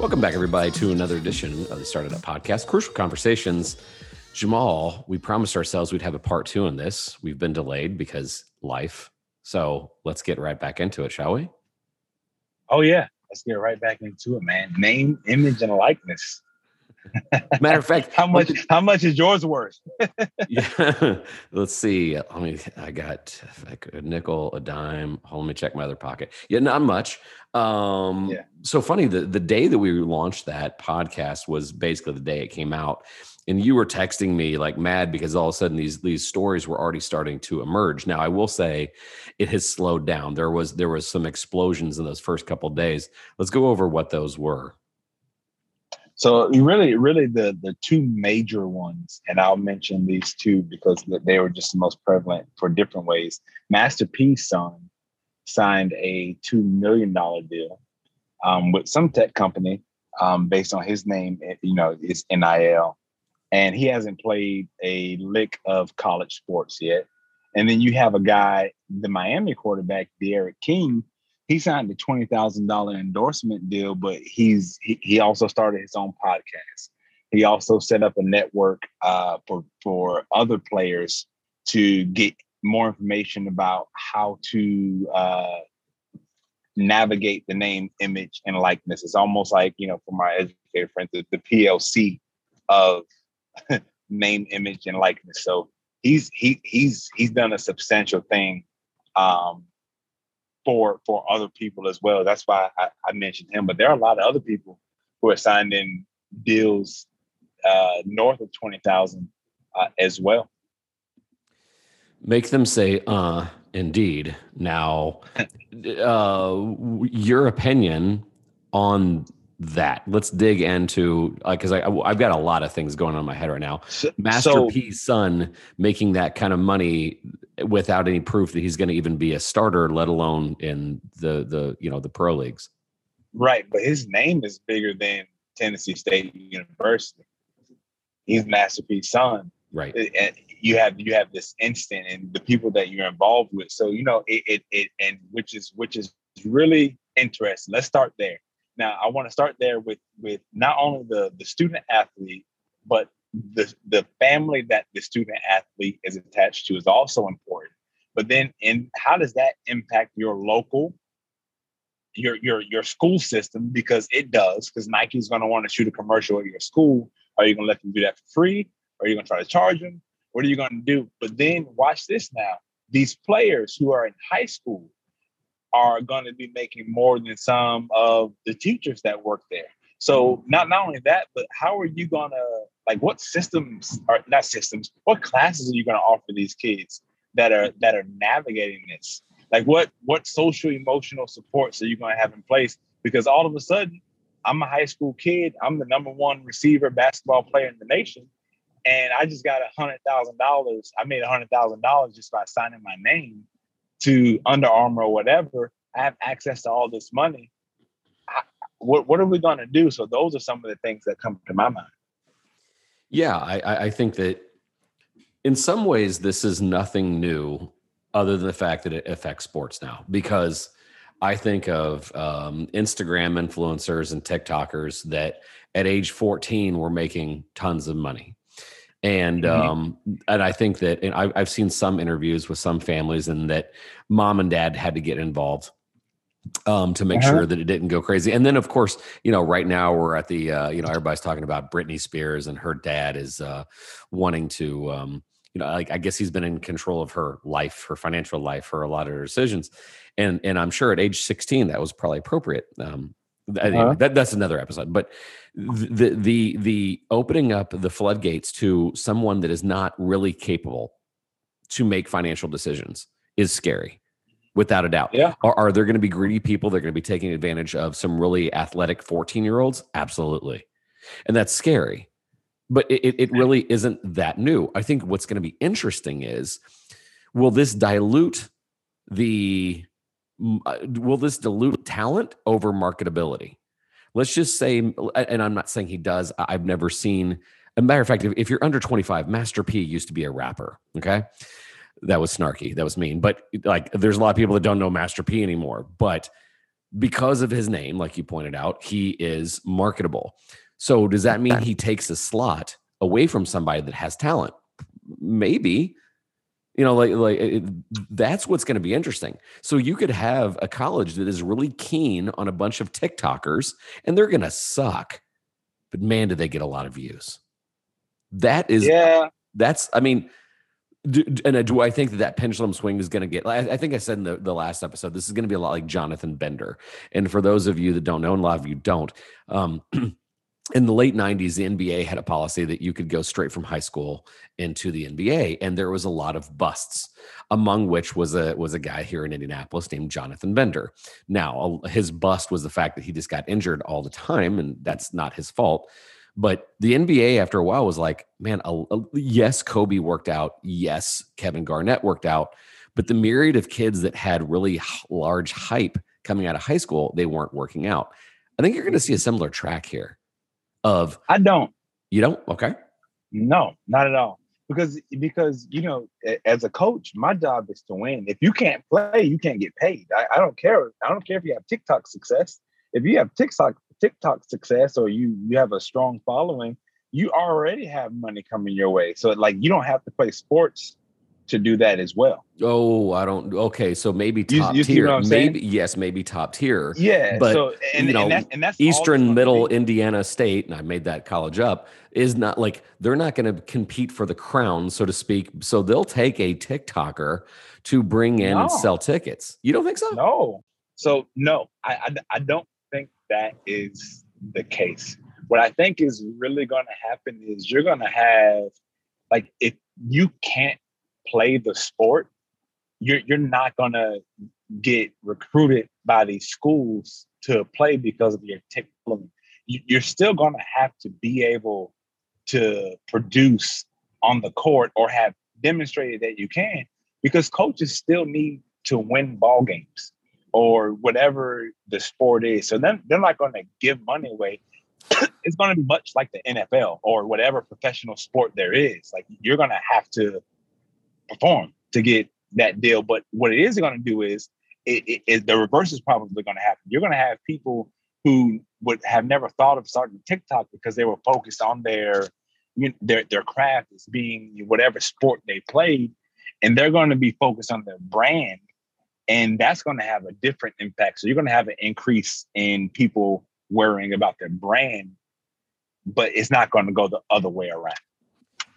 Welcome back, everybody, to another edition of the Started Up Podcast, Crucial Conversations. Jamal, we promised ourselves we'd have a part two on this. We've been delayed because life. So let's get right back into it, shall we? Oh, yeah. Let's get right back into it, man. Name, image, and likeness. Matter of fact, how much how much is yours worth? yeah, let's see. I mean, I got like a nickel, a dime. Hold, let me check my other pocket. Yeah, not much. Um, yeah. So funny. The the day that we launched that podcast was basically the day it came out, and you were texting me like mad because all of a sudden these these stories were already starting to emerge. Now I will say, it has slowed down. There was there was some explosions in those first couple days. Let's go over what those were. So really, really the the two major ones, and I'll mention these two because they were just the most prevalent for different ways. Master P's son signed a two million dollar deal um, with some tech company um, based on his name. Eh, you know, it's NIL, and he hasn't played a lick of college sports yet. And then you have a guy, the Miami quarterback, D'Eriq King, he signed a twenty thousand dollar endorsement deal, but he's he, he also started his own podcast. He also set up a network uh, for for other players to get more information about how to uh, navigate the name, image, and likeness. It's almost like you know, for my educator friends, the, the PLC of name, image, and likeness. So he's he he's he's done a substantial thing um, for for other people as well. That's why I, I mentioned him. But there are a lot of other people who are signed in deals uh, north of twenty thousand uh, as well. Make them say, "Uh, indeed." Now, uh, your opinion on that. Let's dig into because uh, I I've got a lot of things going on in my head right now. Master so, P's son making that kind of money without any proof that he's going to even be a starter, let alone in the the you know the pro leagues. Right, but his name is bigger than Tennessee State University. He's Master P's son. Right, and you have you have this instant and the people that you're involved with. So you know it it, it and which is which is really interesting. Let's start there now, I want to start there with with not only the the student athlete, but the the family that the student athlete is attached to is also important. But then, in how does that impact your local, your your your school system? Because it does. Because Nike's going to want to shoot a commercial at your school. Are you going to let them do that for free? Are you going to try to charge them? What are you going to do? But then, watch this now. These players who are in high school are going to be making more than some of the teachers that work there. So not not only that, but how are you gonna like what systems are not systems? What classes are you gonna offer these kids that are that are navigating this? Like what what social emotional supports are you gonna have in place? Because all of a sudden, I'm a high school kid. I'm the number one receiver basketball player in the nation, and I just got a hundred thousand dollars. I made a hundred thousand dollars just by signing my name to Under Armour or whatever, I have access to all this money. I, what what are we going to do? So those are some of the things that come to my mind. Yeah, I, I think that in some ways this is nothing new, other than the fact that it affects sports now. Because I think of um, Instagram influencers and TikTokers that at age 14 were making tons of money and mm-hmm. um and i think that and I've, I've seen some interviews with some families and that mom and dad had to get involved um to make uh-huh. sure that it didn't go crazy and then of course you know right now we're at the uh you know everybody's talking about britney spears and her dad is uh wanting to um you know like i guess he's been in control of her life her financial life her a lot of her decisions and and i'm sure at age 16 that was probably appropriate um uh-huh. that, that's another episode but the the the opening up the floodgates to someone that is not really capable to make financial decisions is scary without a doubt. Yeah. Are, are there going to be greedy people they're going to be taking advantage of some really athletic 14 year olds absolutely. And that's scary but it, it really isn't that new. I think what's going to be interesting is will this dilute the Uh, will this dilute talent over marketability let's just say, and I'm not saying he does. I've never seen. A matter of fact, if, if you're under 25, Master P used to be a rapper. Okay, that was snarky. That was mean. But like, there's a lot of people that don't know Master P anymore. But because of his name, like you pointed out, he is marketable. So does that mean he takes a slot away from somebody that has talent? Maybe. You know, like like it, that's what's going to be interesting. So you could have a college that is really keen on a bunch of TikTokers, and they're going to suck, but man, do they get a lot of views? That is, yeah. That's, I mean, do, and uh, do I think that that pendulum swing is going to get? I, I, think I said in the, the last episode, this is going to be a lot like Jonathan Bender. And for those of you that don't know, and a lot of you don't, um, in the late 90s, the NBA had a policy that you could go straight from high school into the NBA, and there was a lot of busts, among which was a was a guy here in Indianapolis named Jonathan Bender. Now, his bust was the fact that he just got injured all the time, and that's not his fault. But the NBA, after a while, was like, man, a, a, yes, Kobe worked out. Yes, Kevin Garnett worked out. But the myriad of kids that had really large hype coming out of high school, they weren't working out. I think you're going to see a similar track here. Of I don't. You don't? Okay. No, not at all. Because because you know, as a coach, my job is to win. If you can't play, you can't get paid. I, I don't care. I don't care if you have TikTok success. If you have TikTok TikTok success or you you have a strong following, you already have money coming your way. So like you don't have to play sports to do that as well. Oh, I don't. Okay, so maybe top you, you tier. maybe yes, maybe top tier. Yeah, but so, and, you know, and that's, and that's Eastern Middle Indiana State, and I made that college up, is not like they're not going to compete for the crown, so to speak. So they'll take a TikToker to bring in no. and sell tickets. You don't think so? No. So no, I, I, I don't think that is the case. What I think is really going to happen is you're going to have, like, if you can't play the sport, you're you're not to get recruited by these schools to play because of your tech. You're still to have to be able to produce on the court or have demonstrated that you can because coaches still need to win ball games or whatever the sport is. So then they're not going to give money away. it's going to be much like the NFL or whatever professional sport there is. Like you're going to have to perform to get that deal. But what it is going to do is it, it, it, the reverse is probably going to happen. You're going to have people who would have never thought of starting TikTok because they were focused on their you know, their their craft as being whatever sport they played, and they're going to be focused on their brand and that's going to have a different impact. So you're going to have an increase in people worrying about their brand, but it's not going to go the other way around.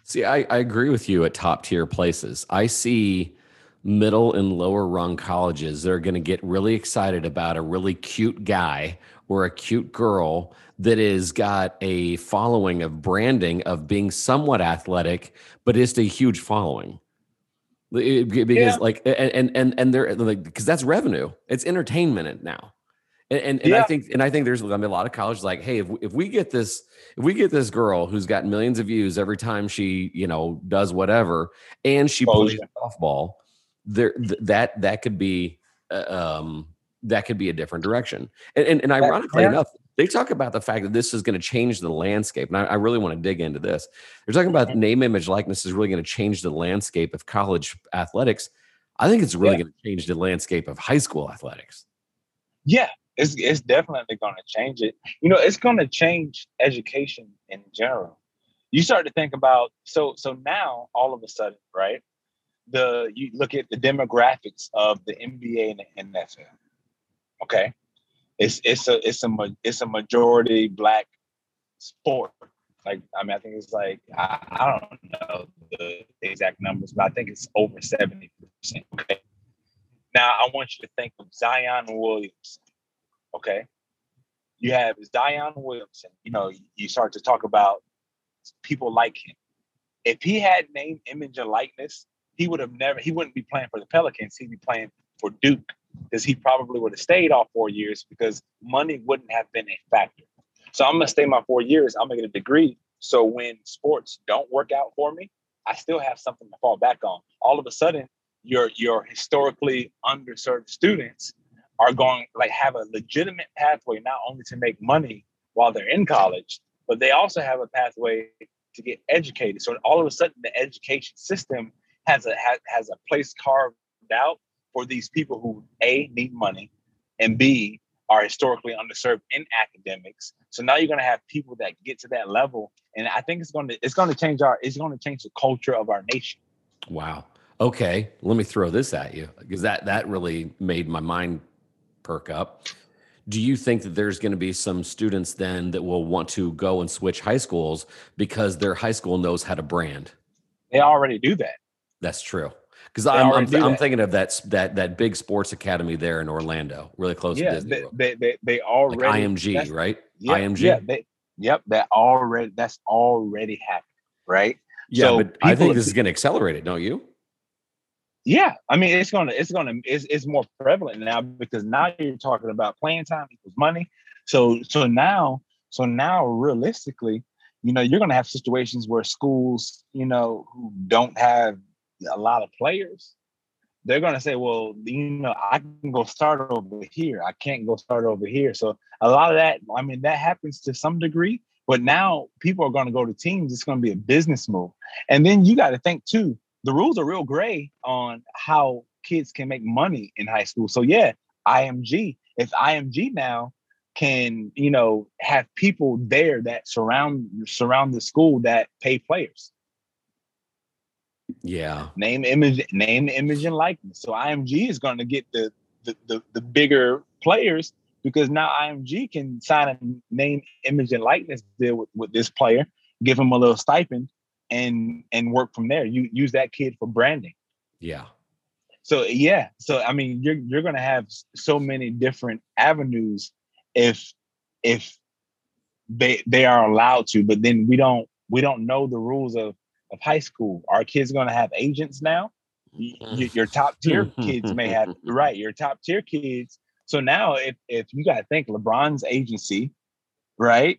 See, I, I agree with you at top tier places. I see middle and lower rung colleges that are going to get really excited about a really cute guy or a cute girl that has got a following of branding of being somewhat athletic, but is a huge following because yeah. like and and and they're like because that's revenue it's entertainment now and and, and yeah. i think and i think there's I mean, a lot of colleges like hey if we, if we get this if we get this girl who's got millions of views every time she you know does whatever and she oh, plays yeah. softball there th- that that could be uh, um that could be a different direction and and, and ironically enough they talk about the fact that this is going to change the landscape. And I, I really want to dig into this. They're talking about name, image, likeness is really going to change the landscape of college athletics. I think it's really yeah. going to change the landscape of high school athletics. Yeah, it's, it's definitely going to change it. You know, it's going to change education in general. You start to think about so so now all of a sudden, right? The you look at the demographics of the NBA and the NFL. Okay, it's it's a it's a it's a majority black sport. Like I mean, I think it's like I, I don't know the exact numbers, but I think it's over seventy percent. Okay. Now I want you to think of Zion Williamson. Okay. You have Zion Williamson. You know, you start to talk about people like him. If he had name, image, and likeness, he would have never. He wouldn't be playing for the Pelicans. He'd be playing for Duke because he probably would have stayed all four years because money wouldn't have been a factor. So I'm gonna stay my four years. I'm gonna get a degree. So when sports don't work out for me, I still have something to fall back on. All of a sudden, your your historically underserved students are going like have a legitimate pathway not only to make money while they're in college, but they also have a pathway to get educated. So all of a sudden, the education system has a has, has a place carved out for these people who a need money and b are historically underserved in academics. So now you're going to have people that get to that level, and I think it's going to it's going to change our it's going to change the culture of our nation. Wow. Okay, let me throw this at you because that that really made my mind perk up. Do you think that there's going to be some students then that will want to go and switch high schools because their high school knows how to brand? They already do that. That's true. Because I'm, I'm, I'm, thinking of that that that big sports academy there in Orlando, really close yeah, to Disney. They, they, they, already like IMG, right? Yeah, IMG. Yeah, they, yep. That already that's already happened, right? Yeah, so but I think this is going to accelerate it, don't you? Yeah, I mean it's gonna it's gonna it's, it's more prevalent now because now you're talking about playing time equals money. So so now so now realistically, you know, you're gonna have situations where schools, you know, who don't have a lot of players, they're gonna say, well, you know, I can go start over here. I can't go start over here. So a lot of that, I mean, that happens to some degree. But now people are going to go to teams. It's going to be a business move. And then you got to think too, the rules are real gray on how kids can make money in high school. So yeah, IMG. If IMG now can, you know, have people there that surround surround the school that pay players. Yeah. Name, image, name, image, and likeness. So IMG is going to get the, the the the bigger players because now IMG can sign a name, image, and likeness deal with, with this player, give him a little stipend, and and work from there. You use that kid for branding. Yeah. So yeah, so I mean, you're you're gonna have so many different avenues if if they they are allowed to, but then we don't we don't know the rules of of high school. Our kids gonna have agents now. Mm. Your top tier kids may have right. Your top tier kids. So now, if if you got to think LeBron's agency, right?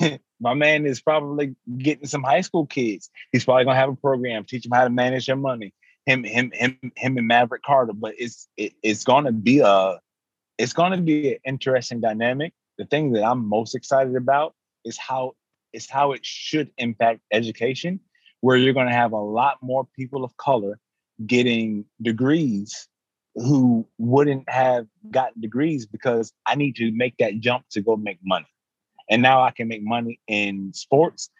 my man is probably getting some high school kids. He's probably gonna have a program, teach them how to manage their money. Him, him, him, him, and Maverick Carter. But it's it, it's gonna be a it's gonna be an interesting dynamic. The thing that I'm most excited about is how is how it should impact education, where you're gonna have a lot more people of color getting degrees who wouldn't have gotten degrees because I need to make that jump to go make money and now I can make money in sports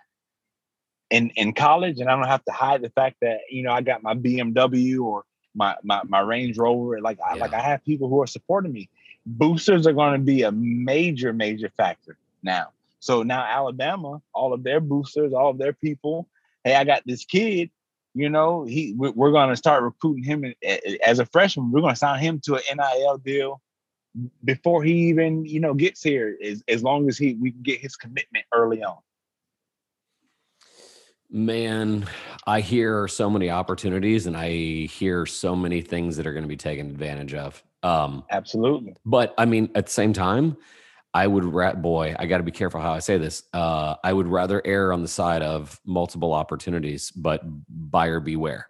in in college and I don't have to hide the fact that you know I got my BMW or my my, my Range Rover like I, like I have people who are supporting me. Boosters are going to be a major major factor now. So now Alabama all of their boosters all of their people hey I got this kid you know he we're going to start recruiting him as a freshman. We're going to sign him to an NIL deal before he even you know gets here as, as long as he we can get his commitment early on. Man i hear so many opportunities and i hear so many things that are going to be taken advantage of. Um absolutely. but i mean at the same time i would rat boy i got to be careful how i say this uh i would rather err on the side of multiple opportunities but buyer beware.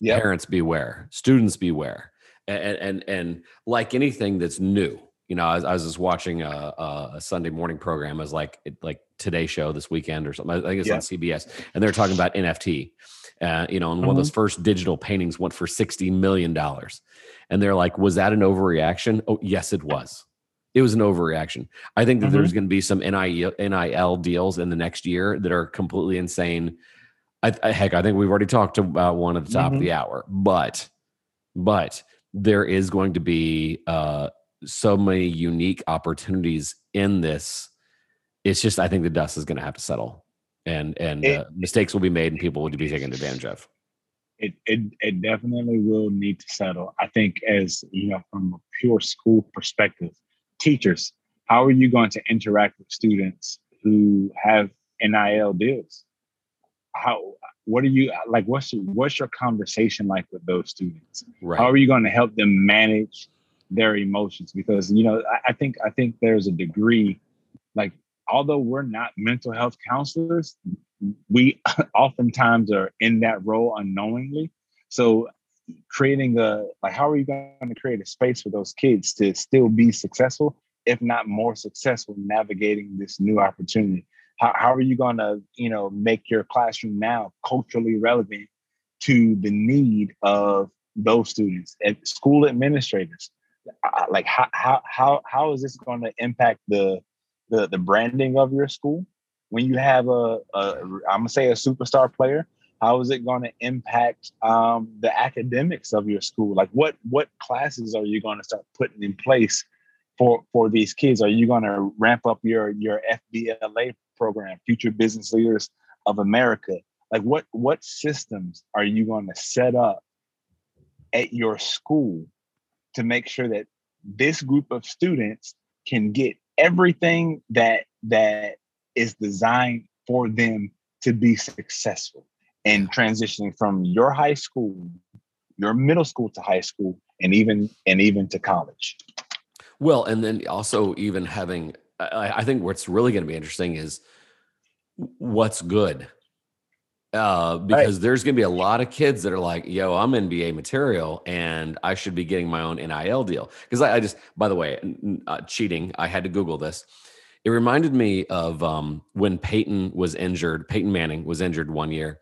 Yep. parents beware. Students beware and and and like anything that's new you know, I, I was just watching a, a, Sunday morning program as like like Today Show this weekend or something. I think it's yeah. on CBS, and they're talking about NFT. Uh, you know, and mm-hmm. one of those mm-hmm. first digital paintings went for sixty million dollars, and they're like, "Was that an overreaction?" Oh, yes, it was. It was an overreaction. I think that mm-hmm. there's going to be some NIL, NIL deals in the next year that are completely insane. I, I, heck, I think we've already talked about one at the top mm-hmm. of the hour, but but there is going to be uh, so many unique opportunities in this. It's just I think the dust is going to have to settle, and and it, uh, mistakes will be made, and people will be taken advantage of. It, it it definitely will need to settle. I think as you know, from a pure school perspective, teachers, how are you going to interact with students who have NIL deals? How what are you like what's your, what's your conversation like with those students? Right. how are you going to help them manage their emotions? Because you know I, I, think i think there's a degree like although we're not mental health counselors we oftentimes are in that role unknowingly. So creating a like how are you going to create a space for those kids to still be successful if not more successful navigating this new opportunity how, how are you going to you know make your classroom now culturally relevant to the need of those students and school administrators like how how how how is this going to impact the the the branding of your school when you have a, a I'm gonna say a superstar player? How is it going to impact um, the academics of your school? Like what what classes are you going to start putting in place for for these kids? Are you going to ramp up your your FBLA program, Future Business Leaders of America? Like what what systems are you going to set up at your school to make sure that this group of students can get everything that that is designed for them to be successful and transitioning from your high school your middle school to high school and even and even to college well and then also even having i, I think what's really going to be interesting is what's good uh, because right. there's going to be a lot of kids that are like, "Yo, I'm NBA material, and I should be getting my own NIL deal." Because I, I, just, by the way, uh, cheating. I had to Google this. It reminded me of um, when Peyton was injured. Peyton Manning was injured one year,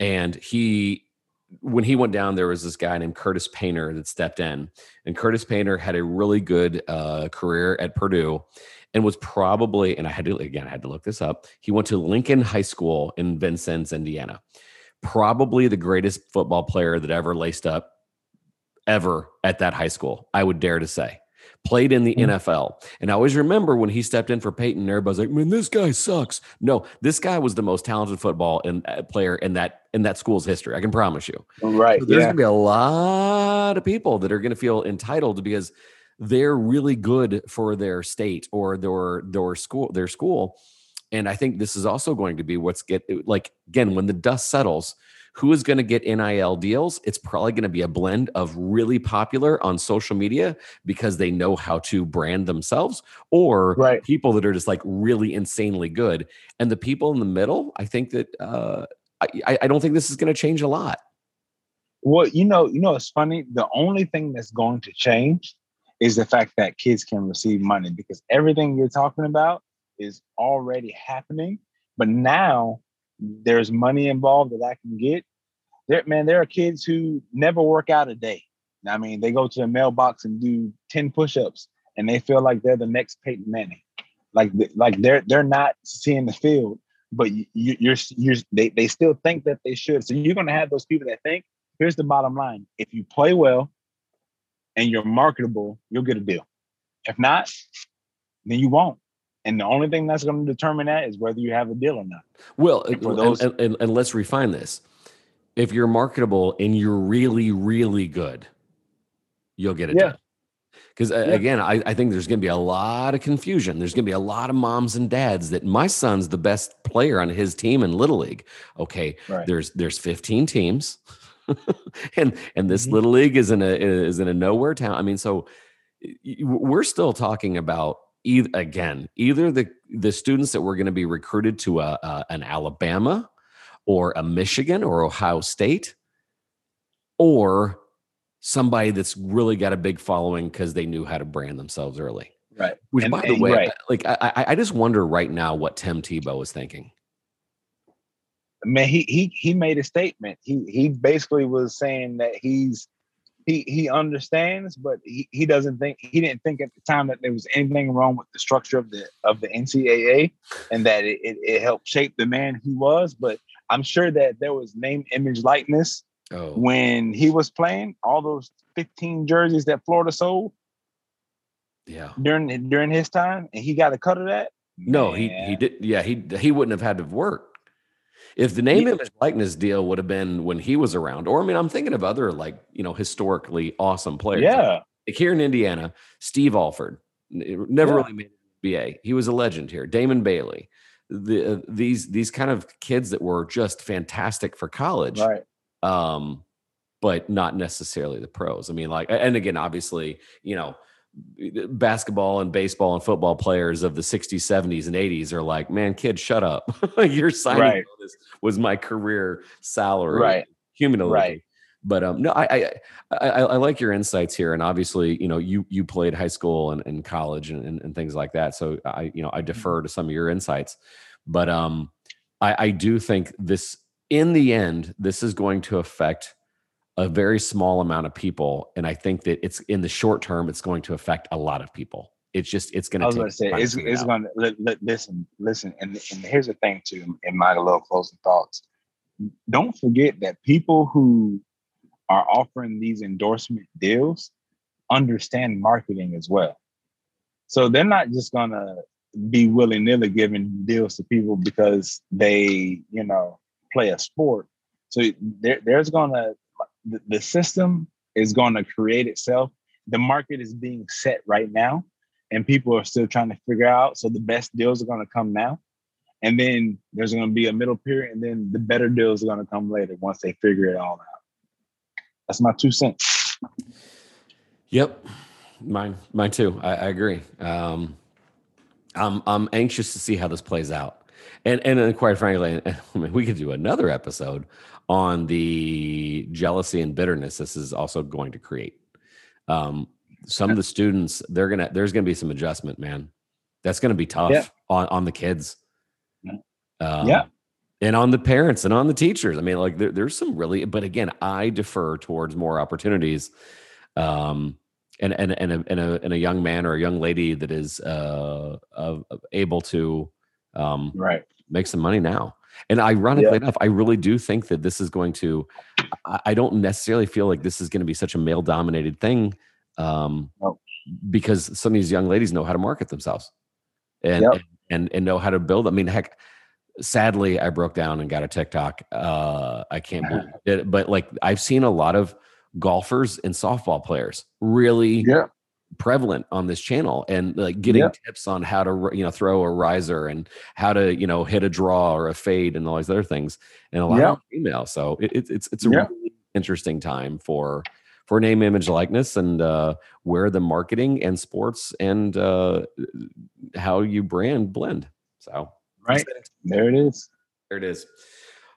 and he, when he went down, there was this guy named Curtis Painter that stepped in, and Curtis Painter had a really good uh, career at Purdue and was probably, and I had to, again, I had to look this up. He went to Lincoln High School in Vincennes, Indiana. Probably the greatest football player that ever laced up ever at that high school, I would dare to say. Played in the mm-hmm. NFL. And I always remember when he stepped in for Peyton, everybody's like, man, this guy sucks. No, this guy was the most talented football in, uh, player in that in that school's history. I can promise you. Right. So there's yeah. gonna be a lot of people that are gonna feel entitled because they're really good for their state or their their school their school. And i think this is also going to be what's get like again when the dust settles who is going to get nil deals? It's probably going to be a blend of really popular on social media because they know how to brand themselves or right. people that are just like really insanely good. And the people in the middle i think that uh, I, I don't think this is going to change a lot. Well you know you know it's funny? The only thing that's going to change is the fact that kids can receive money because everything you're talking about is already happening. But now there's money involved that I can get. There, man, there are kids who never work out a day. I mean, they go to the mailbox and do 10 push-ups and they feel like they're the next Peyton Manning. Like, like they're they're not seeing the field, but you, you're you're they, they still think that they should. So you're gonna have those people that think, here's the bottom line. If you play well, and you're marketable, you'll get a deal. If not, then you won't. And the only thing that's going to determine that is whether you have a deal or not. Well, and, those- and, and, and let's refine this. If you're marketable and you're really, really good, you'll get a yeah. deal. Because yeah. again, I, I think there's going to be a lot of confusion. There's going to be a lot of moms and dads that my son's the best player on his team in little league. Okay, right. there's there's 15 teams. and and this mm-hmm. little league is in a is in a nowhere town. I mean, so we're still talking about either again either the the students that were going to be recruited to a, a, an Alabama or a Michigan or Ohio State or somebody that's really got a big following because they knew how to brand themselves early. Right. Which, and, by the way, right. like I, I just wonder right now what Tim Tebow is thinking man, he he he made a statement. He he basically was saying that he's he he understands, but he, he doesn't think he didn't think at the time that there was anything wrong with the structure of the of the NCAA and that it, it, it helped shape the man he was. But I'm sure that there was name, image, likeness oh. when he was playing. All those 15 jerseys that Florida sold. Yeah. During during his time, and he got a cut of that. No, man. he he did. Yeah, he he wouldn't have had to work. If the name, yeah. image, likeness deal would have been when he was around, or I mean, I'm thinking of other like you know historically awesome players. Yeah, like here in Indiana, Steve Alford never yeah. really made BA. He was a legend here. Damon Bailey, the uh, these these kind of kids that were just fantastic for college, right? Um, but not necessarily the pros. I mean, like, and again, obviously, you know basketball and baseball and football players of the 60s 70s and 80s are like man kid shut up. You're signing right. this was my career salary right. right. But um no I, I, I i like your insights here and obviously you know you you played high school and, and college and, and, and things like that so i you know i mm-hmm. defer to some of your insights. But um i i do think this in the end this is going to affect a very small amount of people, and I think that it's in the short term, it's going to affect a lot of people. It's just it's going to. I was going to say it's, it's going to listen, listen, and, and here's the thing too. In my little closing thoughts, don't forget that people who are offering these endorsement deals understand marketing as well. So they're not just going to be willy nilly giving deals to people because they, you know, play a sport. So there, there's going to the, system is going to create itself. The market is being set right now, and people are still trying to figure out. So the best deals are going to come now, and then there's going to be a middle period, and then the better deals are going to come later once they figure it all out. That's my two cents. Yep, mine, mine too. I, I agree. Um, I'm I'm anxious to see how this plays out. And and, quite frankly, we could do another episode on the jealousy and bitterness this is also going to create. Um, some of the students, they're gonna there's gonna be some adjustment, man. That's gonna be tough yeah. on on the kids. Um, yeah. And on the parents and on the teachers. I mean, like there, there's some really, but again, I defer towards more opportunities. Um, and and and a, and a, and a young man or a young lady that is uh, uh, able to um, right make some money now. And ironically yeah. enough, I really do think that this is going to. I, don't necessarily feel like this is going to be such a male dominated thing, um, nope. because some of these young ladies know how to market themselves, and, yep. and and and know how to build. I mean, heck, sadly, I broke down and got a TikTok. Uh, I can't believe it, but like I've seen a lot of golfers and softball players really yeah prevalent on this channel and like getting tips on how to you know throw a riser and how to you know hit a draw or a fade and all these other things and a lot of female so it, it, it's it's a really interesting time for for name image likeness and uh where the marketing and sports and uh how you brand blend so right there it is there it is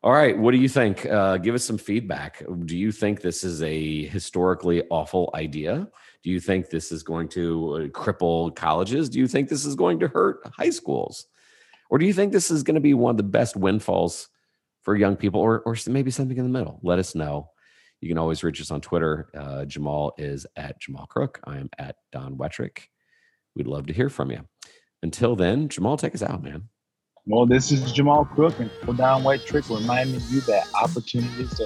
all right. What do you think? Uh, give us some feedback. Do you think this is a historically awful idea? Do you think this is going to uh, cripple colleges? Do you think this is going to hurt high schools? Or do you think this is going to be one of the best windfalls for young people or, or maybe something in the middle? Let us know. You can always reach us on Twitter. Uh, Jamal is at Jamal Crook. I am at Don Wettrick. We'd love to hear from you. Until then, Jamal, take us out, man. Well, this is Jamal Crook and Don Wettrick reminding you that opportunities.